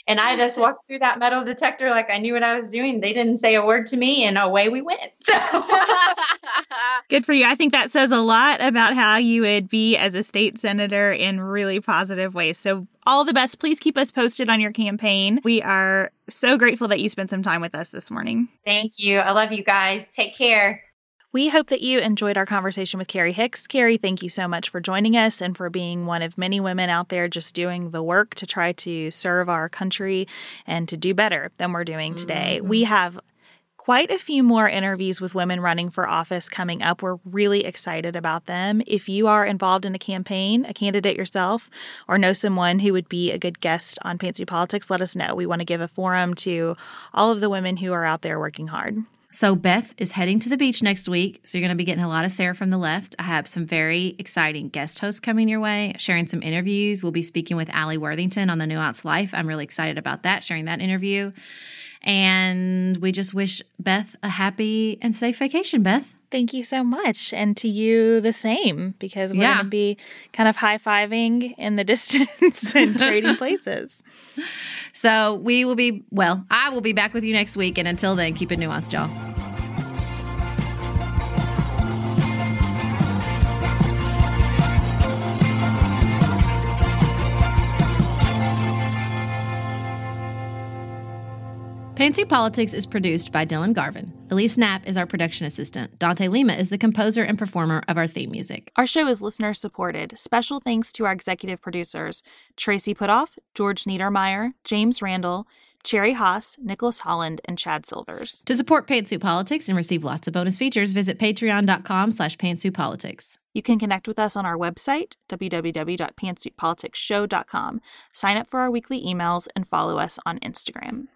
And I just walked through that metal detector like I knew what I was doing. They didn't say a word to me, and away we went. So. Good for you. I think that says a lot about how you would be as a state senator in really positive ways. So, all the best. Please keep us posted on your campaign. We are so grateful that you spent some time with us this morning. Thank you. I love you guys. Take care. We hope that you enjoyed our conversation with Carri Hicks. Carrie, thank you so much for joining us and for being one of many women out there just doing the work to try to serve our country and to do better than we're doing today. Mm-hmm. We have quite a few more interviews with women running for office coming up. We're really excited about them. If you are involved in a campaign, a candidate yourself, or know someone who would be a good guest on Pantsuit Politics, let us know. We want to give a forum to all of the women who are out there working hard. So Beth is heading to the beach next week. So you're going to be getting a lot of Sarah from the left. I have some very exciting guest hosts coming your way, sharing some interviews. We'll be speaking with Alli Worthington on the Nuance Life. I'm really excited about that, sharing that interview. And we just wish Beth a happy and safe vacation, Beth. Thank you so much. And to you, the same, because we're Yeah. going to be kind of high fiving in the distance and trading places. So we will be, well, I will be back with you next week. And until then, keep it nuanced, y'all. Pantsuit Politics is produced by Dylan Garvin. Elise Knapp is our production assistant. Dante Lima is the composer and performer of our theme music. Our show is listener supported. Special thanks to our executive producers Tracy Putoff, George Niedermeyer, James Randall, Cherry Haas, Nicholas Holland, and Chad Silvers. To support Pantsuit Politics and receive lots of bonus features, visit patreon.com slash pantsuitpolitics. You can connect with us on our website, www.pantsuitpoliticsshow.com. Sign up for our weekly emails and follow us on Instagram.